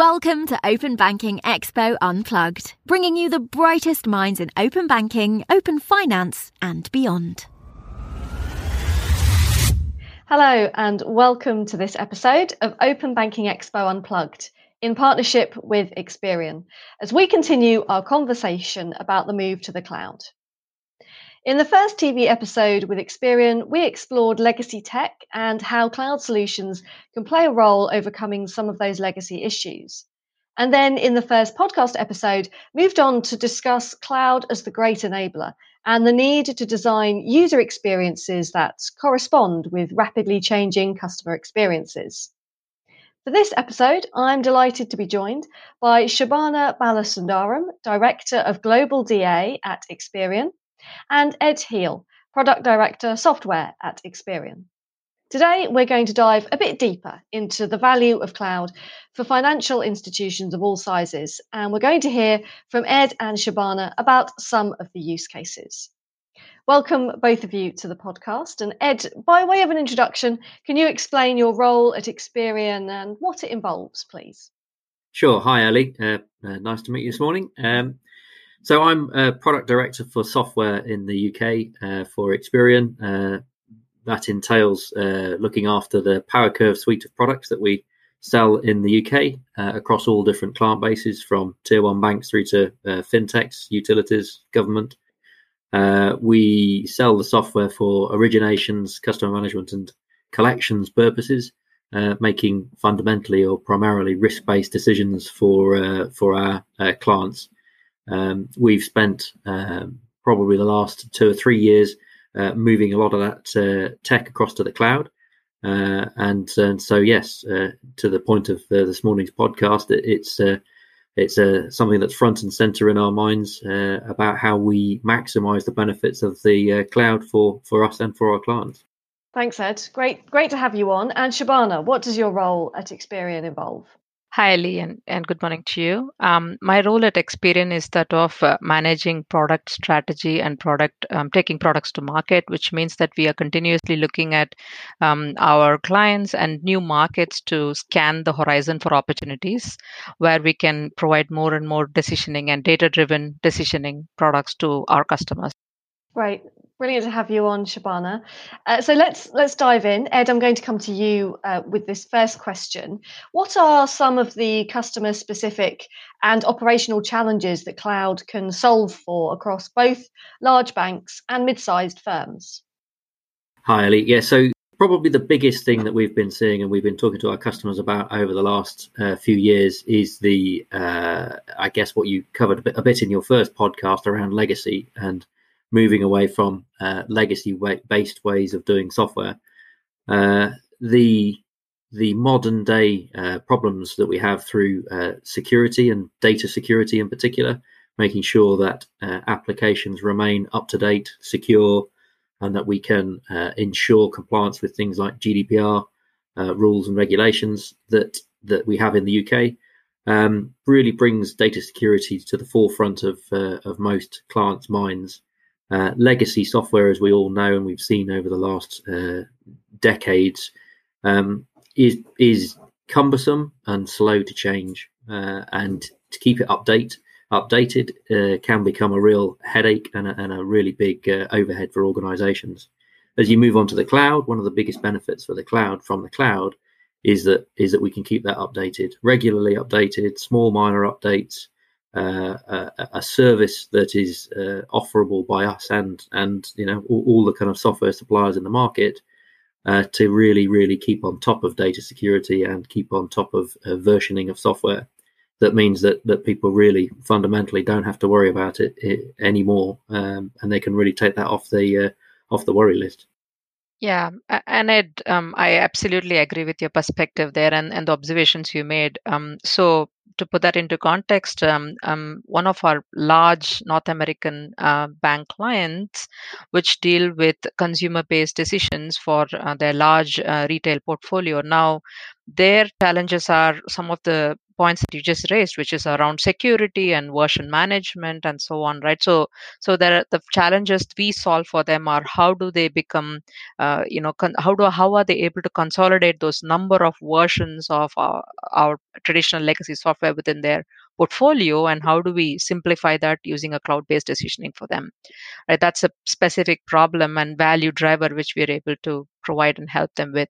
Welcome to Open Banking Expo Unplugged, bringing you the brightest minds in open banking, open finance, and beyond. Hello, and welcome to this episode of Open Banking Expo Unplugged in partnership with Experian as we continue our conversation about the move to the cloud. In the first TV episode with Experian, we explored legacy tech and how cloud solutions can play a role overcoming some of those legacy issues. And then in the first podcast episode, moved on to discuss cloud as the great enabler and the need to design user experiences that correspond with rapidly changing customer experiences. For this episode, I'm delighted to be joined by Shabana Balasundaram, Director of Global DA at Experian, and Ed Heal, Product Director Software at Experian. Today, we're going to dive a bit deeper into the value of cloud for financial institutions of all sizes, and we're going to hear from Ed and Shabana about some of the use cases. Welcome, both of you, to the podcast. And Ed, by way of an introduction, can you explain your role at Experian and what it involves, please? Sure. Hi, Ali. Uh, uh, nice to meet you this morning. Um, so I'm a product director for software in the UK uh, for Experian. Uh, that entails uh, looking after the PowerCurve suite of products that we sell in the UK uh, across all different client bases, from tier one banks through to uh, fintechs, utilities, government. Uh, we sell the software for originations, customer management, and collections purposes, making fundamentally or primarily risk-based decisions for for our clients. Um, we've spent um, probably the last two or three years uh, moving a lot of that uh, tech across to the cloud. Uh, and, and, so, yes, uh, to the point of uh, this morning's podcast, it, it's uh, it's something that's front and center in our minds about how we maximize the benefits of the cloud for, for us and for our clients. Thanks, Ed. Great, great to have you on. And Shobhana, what does your role at Experian involve? Hi, Ali, and, and good morning to you. Um, my role at Experian is that of uh, managing product strategy and product um, taking products to market, which means that we are continuously looking at um, our clients and new markets to scan the horizon for opportunities where we can provide more and more decisioning and data driven decisioning products to our customers. Right. Brilliant to have you on, Shobhana. Uh, so let's let's dive in. Ed, I'm going to come to you uh, with this first question. What are some of the customer specific and operational challenges that cloud can solve for across both large banks and mid-sized firms? Hi, Ali. Yeah, so probably the biggest thing that we've been seeing and we've been talking to our customers about over the last uh, few years is the, uh, I guess, what you covered a bit, a bit in your first podcast around legacy and moving away from uh, legacy based ways of doing software. Uh, the the modern day uh, problems that we have through uh, security and data security in particular, making sure that uh, applications remain up to date, secure, and that we can uh, ensure compliance with things like GDPR rules and regulations that that we have in the UK. Um, really brings data security to the forefront of of most clients' minds. Uh, legacy software, as we all know and we've seen over the last uh, decades, um, is is cumbersome and slow to change, uh, and to keep it update updated uh, can become a real headache and a, and a really big uh, overhead for organisations. As you move on to the cloud, one of the biggest benefits for the cloud from the cloud is that is that we can keep that updated regularly, updated, small minor updates uh, a, service that is uh, offerable by us and and you know all, all, the kind of software suppliers in the market uh, to really really keep on top of data security and keep on top of uh, versioning of software. That means that that people really fundamentally don't have to worry about it, it anymore, um, and they can really take that off the uh, off the worry list. Yeah, and Ed, um, I absolutely agree with your perspective there and, and the observations you made. Um, so to put that into context, um, um, one of our large North American uh, bank clients, which deal with consumer based decisions for uh, their large uh, retail portfolio, now their challenges are some of the points that you just raised, which is around security and version management and so on, right? So, so there are the challenges we solve for them are how do they become, uh, you know, con- how do how are they able to consolidate those number of versions of our, our traditional legacy software within their portfolio, and how do we simplify that using a cloud-based decisioning for them? Right, that's a specific problem and value driver which we are able to provide and help them with.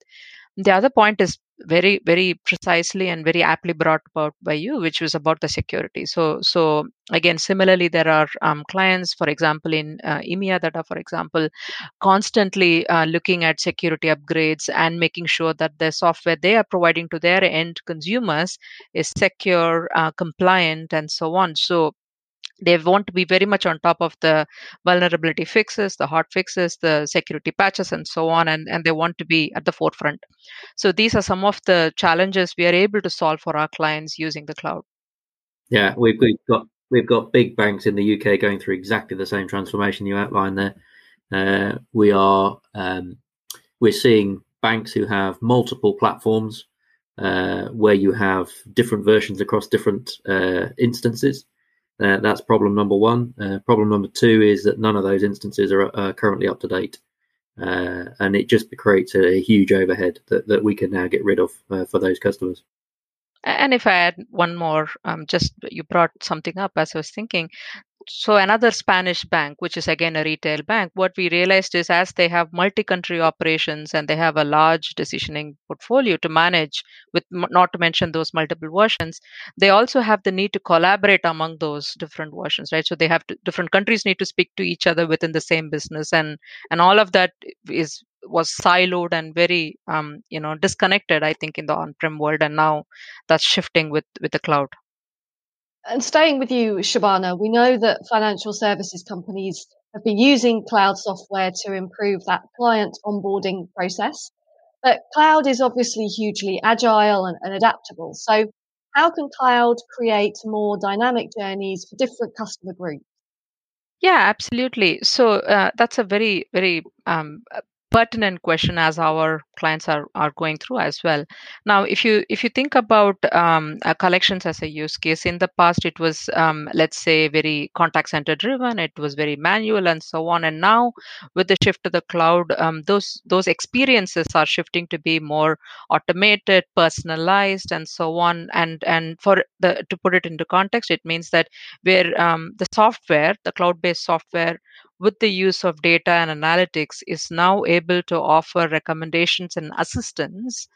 The other point is very very precisely and very aptly brought about by you which was about the security. So so again similarly there are um, clients for example in uh, emea that are for example constantly uh, looking at security upgrades and making sure that the software they are providing to their end consumers is secure uh, compliant and so on. So they want to be very much on top of the vulnerability fixes the hot fixes the security patches and so on and, and they want to be at the forefront. So these are some of the challenges we are able to solve for our clients using the cloud. Yeah we've, we've got we've got big banks in the uk going through exactly the same transformation you outlined there. Uh, we are um, we're seeing banks who have multiple platforms uh, where you have different versions across different uh, instances uh, that's problem number one. Uh, problem number two is that none of those instances are currently up to date. Uh, and it just creates a, a, huge overhead that, that we can now get rid of uh, for those customers. And if I add one more, um, just you brought something up as I was thinking so another spanish bank which is again a retail bank what we realized is as they have multi-country operations and they have a large decisioning portfolio to manage with not to mention those multiple versions they also have the need to collaborate among those different versions right? So they have to, different countries need to speak to each other within the same business and and all of that is was siloed and very um, you know disconnected i think in the on-prem world and now that's shifting with with the cloud and staying with you, Shabana, we know that financial services companies have been using cloud software to improve that client onboarding process. But cloud is obviously hugely agile and, and adaptable. So, how can cloud create more dynamic journeys for different customer groups? Yeah, absolutely. So uh, that's a very, very um, pertinent question as our clients are, are going through as well. Now if you if you think about um, uh, collections as a use case in the past it was um, let's say very contact center driven it was very manual and so on. And now with the shift to the cloud um, those those experiences are shifting to be more automated personalized and so on. And and for the to put it into context it means that where um, the software the cloud based software with the use of data and analytics is now able to offer recommendations and assistance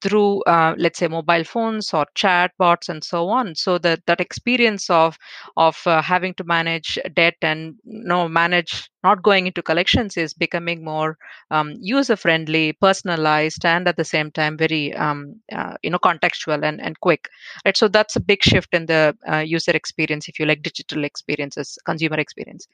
through uh, let's say mobile phones or chat bots and so on. So that that experience of of uh, having to manage debt and you know manage not going into collections is becoming more um, user friendly personalized and at the same time very um, uh, you know contextual and, and quick. Right? So that's a big shift in the uh, user experience if you like digital experiences consumer experience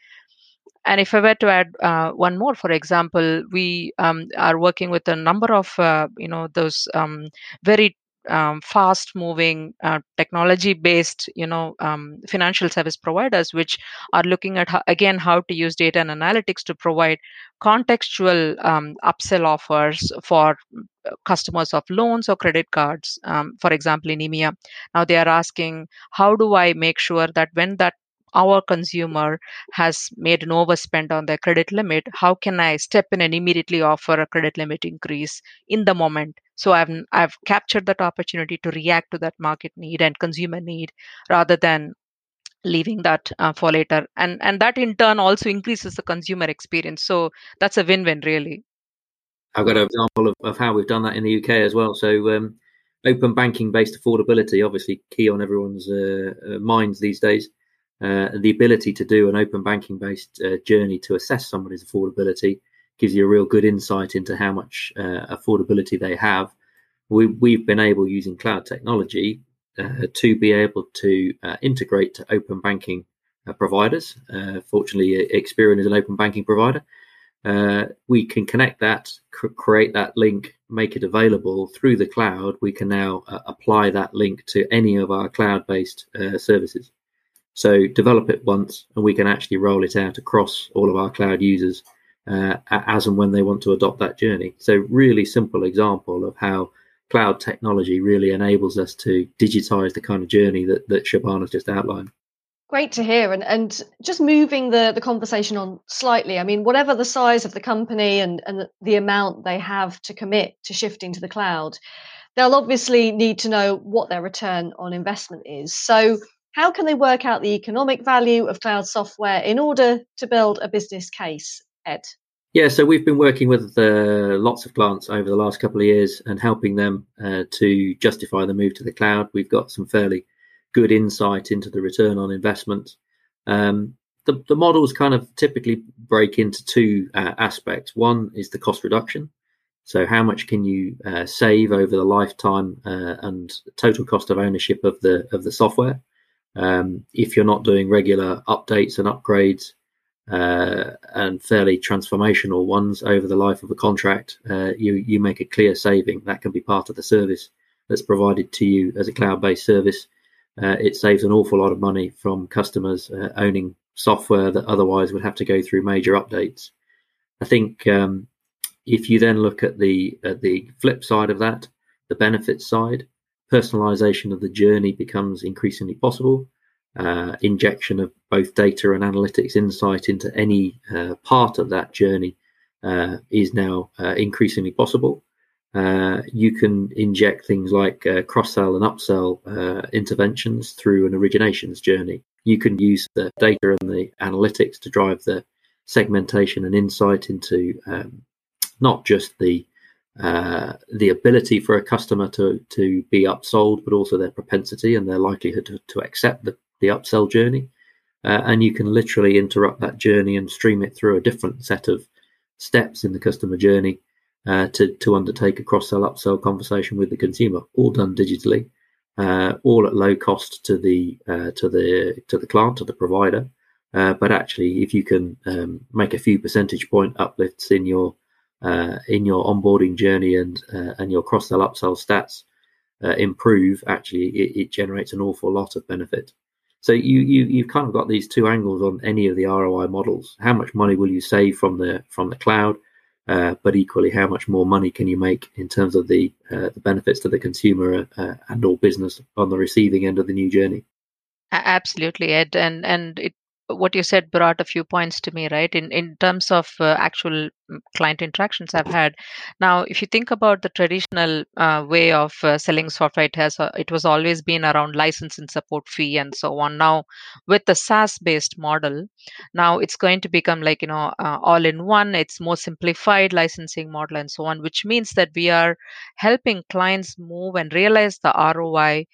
and if I were to add uh, one more, for example, we um, are working with a number of uh, you know those um, very um, fast moving uh, technology based you know um, financial service providers which are looking at how, again how to use data and analytics to provide contextual um, upsell offers for uh, customers of loans or credit cards um, for example in emea now they are asking how do i make sure that when that our consumer has made an overspend on their credit limit how can i step in and immediately offer a credit limit increase in the moment? So i've i've captured that opportunity to react to that market need and consumer need rather than leaving that uh, for later. And and that in turn also increases the consumer experience. So that's a win-win really. I've got an example of, of how we've done that in the uk as well. So um, open banking based affordability obviously key on everyone's uh, uh, minds these days uh, the ability to do an open banking based uh, journey to assess somebody's affordability gives you a real good insight into how much uh, affordability they have. We, we've been able using cloud technology uh, to be able to uh, integrate to open banking providers. fortunately, Experian is an open banking provider. we can connect that, cr- create that link, make it available through the cloud. We can now apply that link to any of our cloud based services. So develop it once, and we can actually roll it out across all of our cloud users uh, as and when they want to adopt that journey. So really simple example of how cloud technology really enables us to digitize the kind of journey that, that Shabana's just outlined. Great to hear. And, and just moving the, the conversation on slightly, I mean, whatever the size of the company and, and the amount they have to commit to shifting to the cloud, they'll obviously need to know what their return on investment is. So, how can they work out the economic value of cloud software in order to build a business case, Ed? Yeah, so we've been working with uh, lots of clients over the last couple of years and helping them uh, to justify the move to the cloud. We've got some fairly good insight into the return on investment. Um, the, the models kind of typically break into two uh, aspects. One is the cost reduction. So, how much can you uh, save over the lifetime uh, and total cost of ownership of the of the software? Um, if you're not doing regular updates and upgrades, uh, and fairly transformational ones over the life of a contract, uh, you you make a clear saving. That can be part of the service that's provided to you as a cloud-based service. Uh, it saves an awful lot of money from customers uh, owning software that otherwise would have to go through major updates. I think um, if you then look at the at the flip side of that, the benefits side, personalization of the journey becomes increasingly possible uh, injection of both data and analytics insight into any uh, part of that journey uh, is now uh, increasingly possible. Uh, you can inject things like uh, cross sell and upsell interventions through an originations journey. You can use the data and the analytics to drive the segmentation and insight into um, not just the uh, the ability for a customer to to be upsold, but also their propensity and their likelihood to, to accept the the upsell journey. Uh, and you can literally interrupt that journey and stream it through a different set of steps in the customer journey uh, to, to undertake a cross sell upsell conversation with the consumer, all done digitally, uh, all at low cost to the uh, to the to the client, to the provider. Uh, but actually, if you can um, make a few percentage point uplifts in your uh, in your onboarding journey and and your cross sell upsell stats improve, actually, it, it generates an awful lot of benefit. So you you you've kind of got these two angles on any of the ROI models. How much money will you save from the from the cloud? Uh, but equally, how much more money can you make in terms of the uh, the benefits to the consumer uh, and or business on the receiving end of the new journey? Absolutely, Ed, and and it what you said brought a few points to me right? In in terms of uh, actual mm, client interactions i've had. Now if you think about the traditional uh, way of uh, selling software it has uh, it was always been around license and support fee and so on. Now with the saas based model now it's going to become like you know uh, all in one it's more simplified licensing model and so on which means that we are helping clients move and realize the roi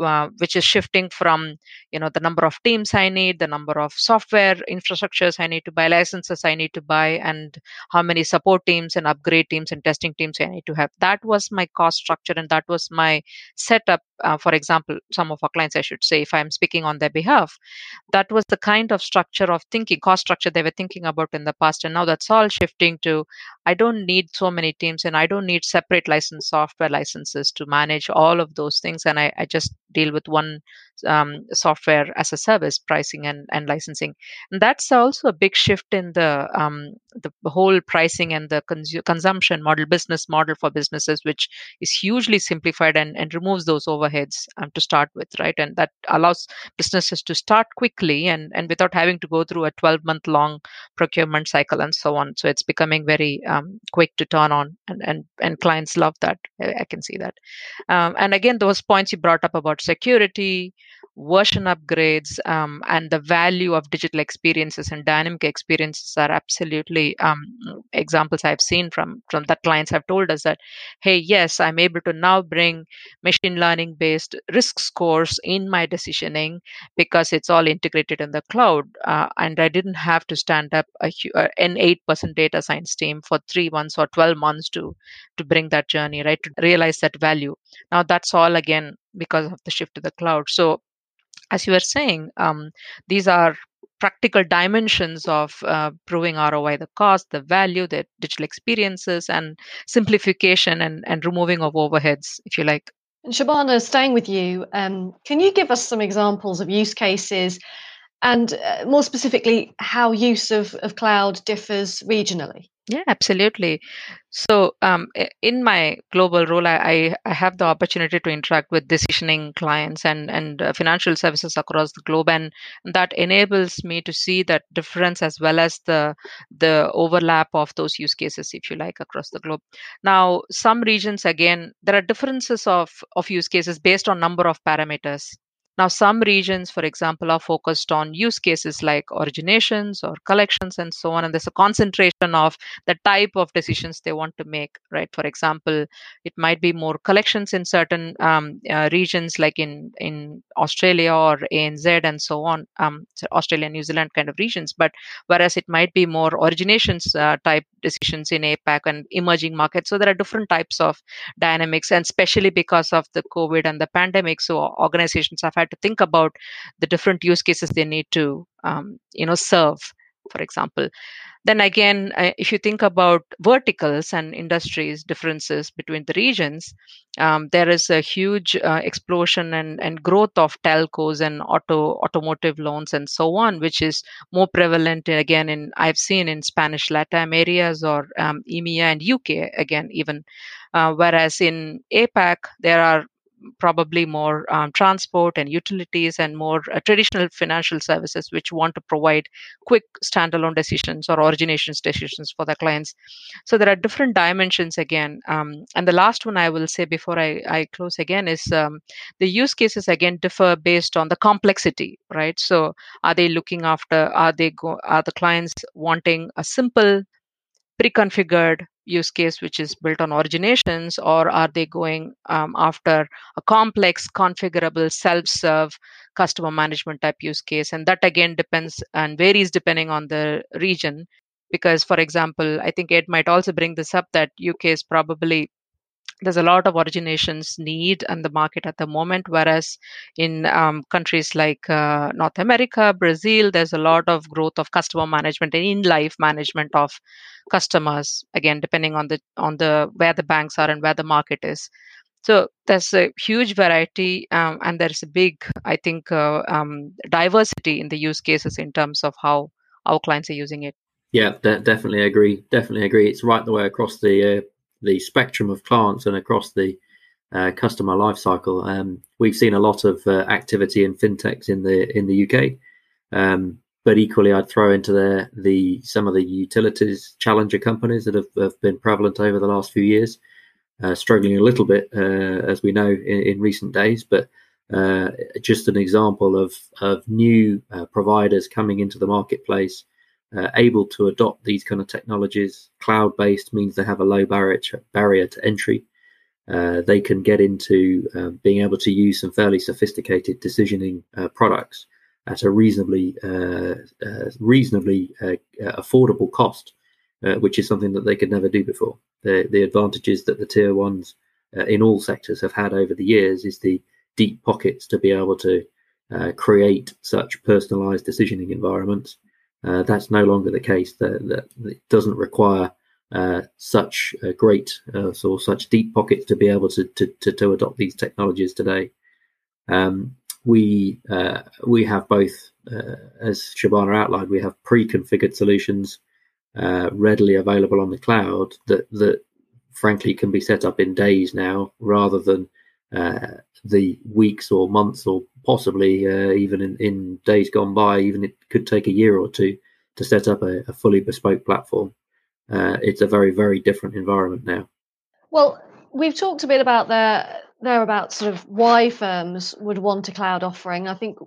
uh, which is shifting from you know the number of teams i need the number of software infrastructures i need to buy licenses i need to buy and how many support teams and upgrade teams and testing teams i need to have. That was my cost structure and that was my setup uh, for example some of our clients i should say if i'm speaking on their behalf. That was the kind of structure of thinking cost structure they were thinking about in the past and now that's all shifting to i don't need so many teams and i don't need separate license software licenses to manage all of those things and i, I just deal with one um, software as a service pricing and, and licensing. And that's also a big shift in the um, the whole pricing and the cons- consumption model business model for businesses which is hugely simplified and, and removes those overheads um, to start with right? And that allows businesses to start quickly and and without having to go through a 12 month long procurement cycle and so on. So it's becoming very um, quick to turn on and, and and clients love that. I, I can see that. Um, and again those points you brought up about security version upgrades um, and the value of digital experiences and dynamic experiences are absolutely um, examples I've seen from from that clients have told us that, hey, yes, I'm able to now bring machine learning based risk scores in my decisioning because it's all integrated in the cloud, uh, and I didn't have to stand up a, uh, an eight person data science team for three months or twelve months to to bring that journey right to realize that value. Now that's all again because of the shift to the cloud. So as you were saying, um, these are practical dimensions of uh, proving ROI, the cost, the value, the digital experiences, and simplification and, and removing of overheads, if you like. And Shabana, staying with you, um, can you give us some examples of use cases and uh, more specifically, how use of, of cloud differs regionally? Yeah, absolutely. So, um, in my global role, I, I have the opportunity to interact with decisioning clients and and uh, financial services across the globe, and that enables me to see that difference as well as the the overlap of those use cases, if you like, across the globe. Now, some regions again, there are differences of of use cases based on number of parameters. Now, some regions, for example, are focused on use cases like originations or collections and so on. And there's a concentration of the type of decisions they want to make, right? For example, it might be more collections in certain um, uh, regions, like in, in Australia or ANZ and so on, um, Australia, New Zealand kind of regions. But whereas it might be more originations uh, type decisions in APAC and emerging markets. So there are different types of dynamics, and especially because of the COVID and the pandemic, so organizations have had to think about the different use cases they need to um, you know serve for example. Then again uh, if you think about verticals and industries differences between the regions um, there is a huge uh, explosion and, and growth of telcos and auto automotive loans and so on which is more prevalent again in i've seen in spanish latam areas or um, emea and uk again even. Uh, whereas in apac there are probably more um, transport and utilities and more uh, traditional financial services which want to provide quick standalone decisions or originations decisions for their clients. So there are different dimensions again um, and the last one i will say before i, I close again is um, the use cases again differ based on the complexity right? So are they looking after are they go are the clients wanting a simple pre-configured use case which is built on originations or are they going um, after a complex configurable self-serve customer management type use case? And that again depends and varies depending on the region. Because for example i think ed might also bring this up that uk is probably there's a lot of originations need in the market at the moment whereas in um, countries like uh, north america brazil there's a lot of growth of customer management and in life management of customers again depending on the on the where the banks are and where the market is. So there's a huge variety um, and there's a big i think uh, um, diversity in the use cases in terms of how our clients are using it. Yeah de- definitely agree definitely agree. It's right the way across the uh, the spectrum of clients and across the uh, customer lifecycle. Um, we've seen a lot of uh, activity in fintechs in the in the UK, um, but equally, I'd throw into there the some of the utilities challenger companies that have, have been prevalent over the last few years, uh, struggling a little bit uh, as we know in, in recent days, but. Uh, just an example of of new uh, providers coming into the marketplace uh, able to adopt these kind of technologies. Cloud based means they have a low barrier to, barrier to entry. Uh, they can get into uh, being able to use some fairly sophisticated decisioning uh, products at a reasonably uh, uh, reasonably affordable cost, which is something that they could never do before. The the advantages that the tier ones in all sectors have had over the years is the deep pockets to be able to create such personalized decisioning environments uh, that's no longer the case. That, that it doesn't require uh, such great uh, or such deep pockets to be able to to, to, to adopt these technologies today. Um, we uh, we have both, uh, as Shabana outlined, we have pre-configured solutions readily available on the cloud that that frankly can be set up in days now, rather than the weeks or months or possibly uh, even in, in days gone by, even it could take a year or two to set up a, a fully bespoke platform. Uh, it's a very, very different environment now. Well, we've talked a bit about there there about sort of why firms would want a cloud offering. I think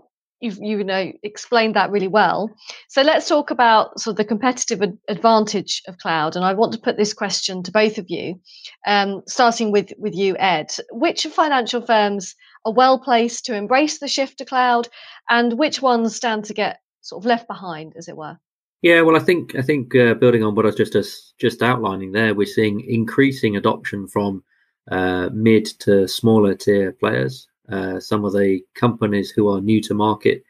you've you know explained that really well. So let's talk about sort of the competitive ad- advantage of cloud. And I want to put this question to both of you, um, starting with with you, Ed. Which financial firms are well placed to embrace the shift to cloud, and which ones stand to get sort of left behind, as it were? Yeah, well, I think I think uh, building on what I was just just outlining there, we're seeing increasing adoption from uh, mid to smaller tier players. Uh, some of the companies who are new to market,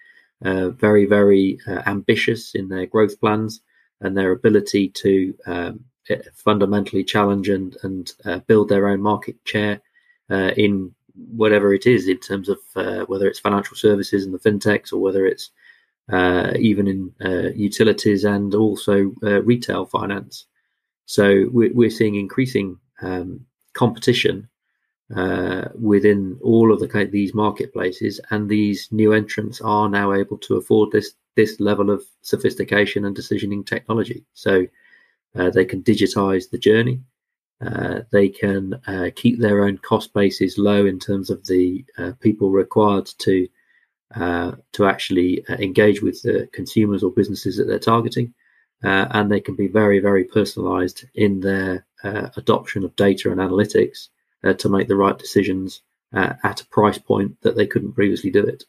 uh, very, very uh, ambitious in their growth plans and their ability to um, eh, fundamentally challenge and, and uh, build their own market share in whatever it is, in terms of whether it's financial services and the fintechs or whether it's even in utilities and also retail finance. So we're, we're seeing increasing um, competition uh, within all of the these marketplaces, and these new entrants are now able to afford this this level of sophistication and decisioning technology. So uh, they can digitize the journey. Uh, they can uh, keep their own cost bases low in terms of the uh, people required to uh, to actually engage with the consumers or businesses that they're targeting, and they can be very very personalized in their adoption of data and analytics uh, to make the right decisions uh, at a price point that they couldn't previously do it.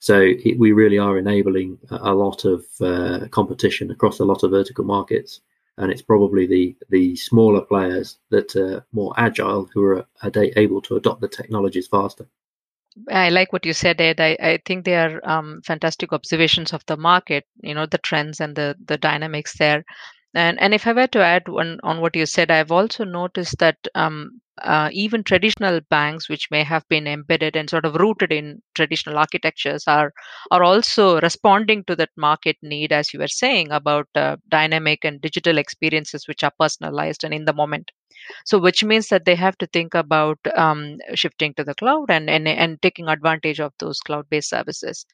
So it, we really are enabling a, a lot of uh, competition across a lot of vertical markets, and it's probably the the smaller players that are more agile who are, are able to adopt the technologies faster. I like what you said, Ed. I, I think they are um, fantastic observations of the market. You know the trends and the the dynamics there. And and if I were to add one on what you said, I've also noticed that um, uh, even traditional banks, which may have been embedded and sort of rooted in traditional architectures, are are also responding to that market need, as you were saying about uh, dynamic and digital experiences which are personalized and in the moment. So, which means that they have to think about um, shifting to the cloud and, and and taking advantage of those cloud-based services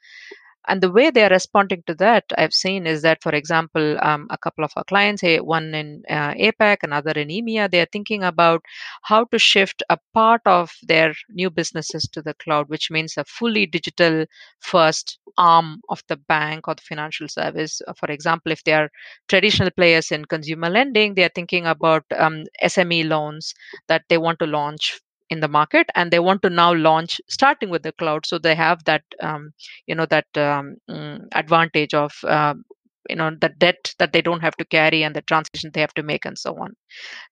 and the way they are responding to that i've seen is that for example um, a couple of our clients one in uh, apac another in emea they are thinking about how to shift a part of their new businesses to the cloud which means a fully digital first arm of the bank or the financial service. For example if they are traditional players in consumer lending they are thinking about um, sme loans that they want to launch in the market and they want to now launch starting with the cloud. So they have that um, you know that um, mm, advantage of uh, you know the debt that they don't have to carry and the transition they have to make and so on.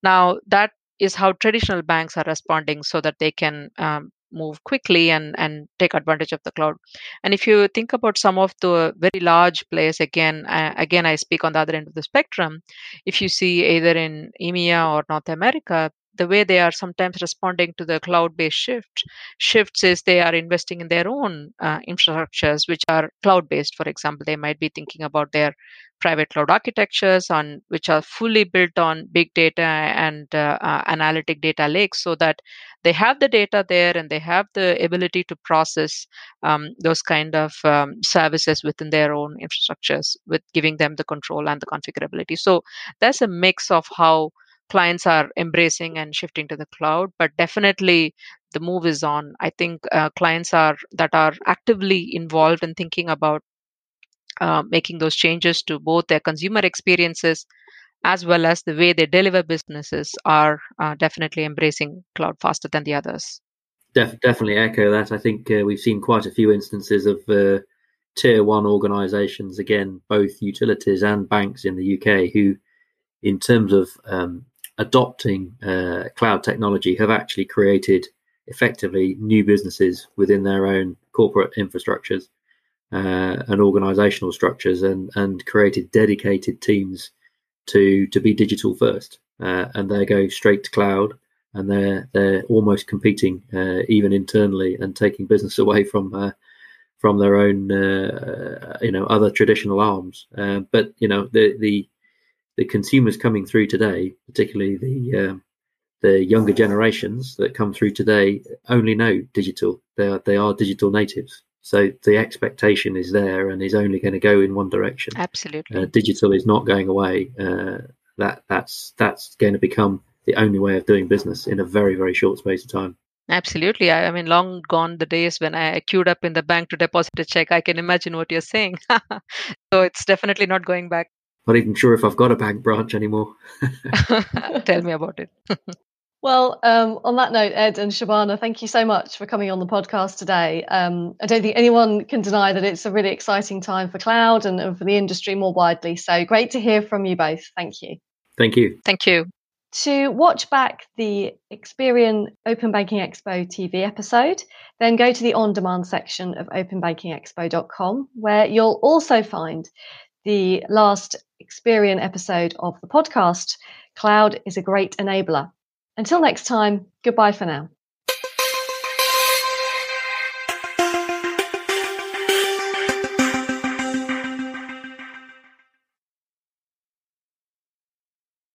Now that is how traditional banks are responding so that they can um, move quickly and and take advantage of the cloud. And if you think about some of the very large players again uh, again i speak on the other end of the spectrum. If you see either in emea or north america the way they are sometimes responding to the cloud-based shift shifts is they are investing in their own uh, infrastructures which are cloud-based. For example they might be thinking about their private cloud architectures on which are fully built on big data and uh, uh, analytic data lakes so that they have the data there and they have the ability to process um, those kind of um, services within their own infrastructures with giving them the control and the configurability. So that's a mix of how clients are embracing and shifting to the cloud but definitely the move is on. I think uh, clients are that are actively involved in thinking about uh, making those changes to both their consumer experiences as well as the way they deliver businesses are uh, definitely embracing cloud faster than the others. Def- definitely echo that. I think uh, we've seen quite a few instances of uh, tier one organizations again both utilities and banks in the uk who in terms of um, adopting uh, cloud technology have actually created effectively new businesses within their own corporate infrastructures uh, and organizational structures and, and created dedicated teams to to be digital first. Uh, and they go straight to cloud and they're they're almost competing uh, even internally and taking business away from uh, from their own uh, you know other traditional arms. But you know the the the consumers coming through today, particularly the uh, the younger generations that come through today, only know digital. They are they are digital natives. So the expectation is there and is only going to go in one direction. Absolutely, uh, digital is not going away. Uh, that that's that's going to become the only way of doing business in a very very short space of time. Absolutely. I, I, mean, long gone the days when I queued up in the bank to deposit a check. I can imagine what you're saying. so it's definitely not going back not even sure if I've got a bank branch anymore. Tell me about it. well, um, on that note, Ed and Shabana, thank you so much for coming on the podcast today. Um, I don't think anyone can deny that it's a really exciting time for cloud and, and for the industry more widely. So great to hear from you both. Thank you. Thank you. Thank you. To watch back the Experian Open Banking Expo TV episode, then go to the on demand section of openbankingexpo.com, where you'll also find the last Experian episode of the podcast, Cloud is a great enabler. Until next time, goodbye for now.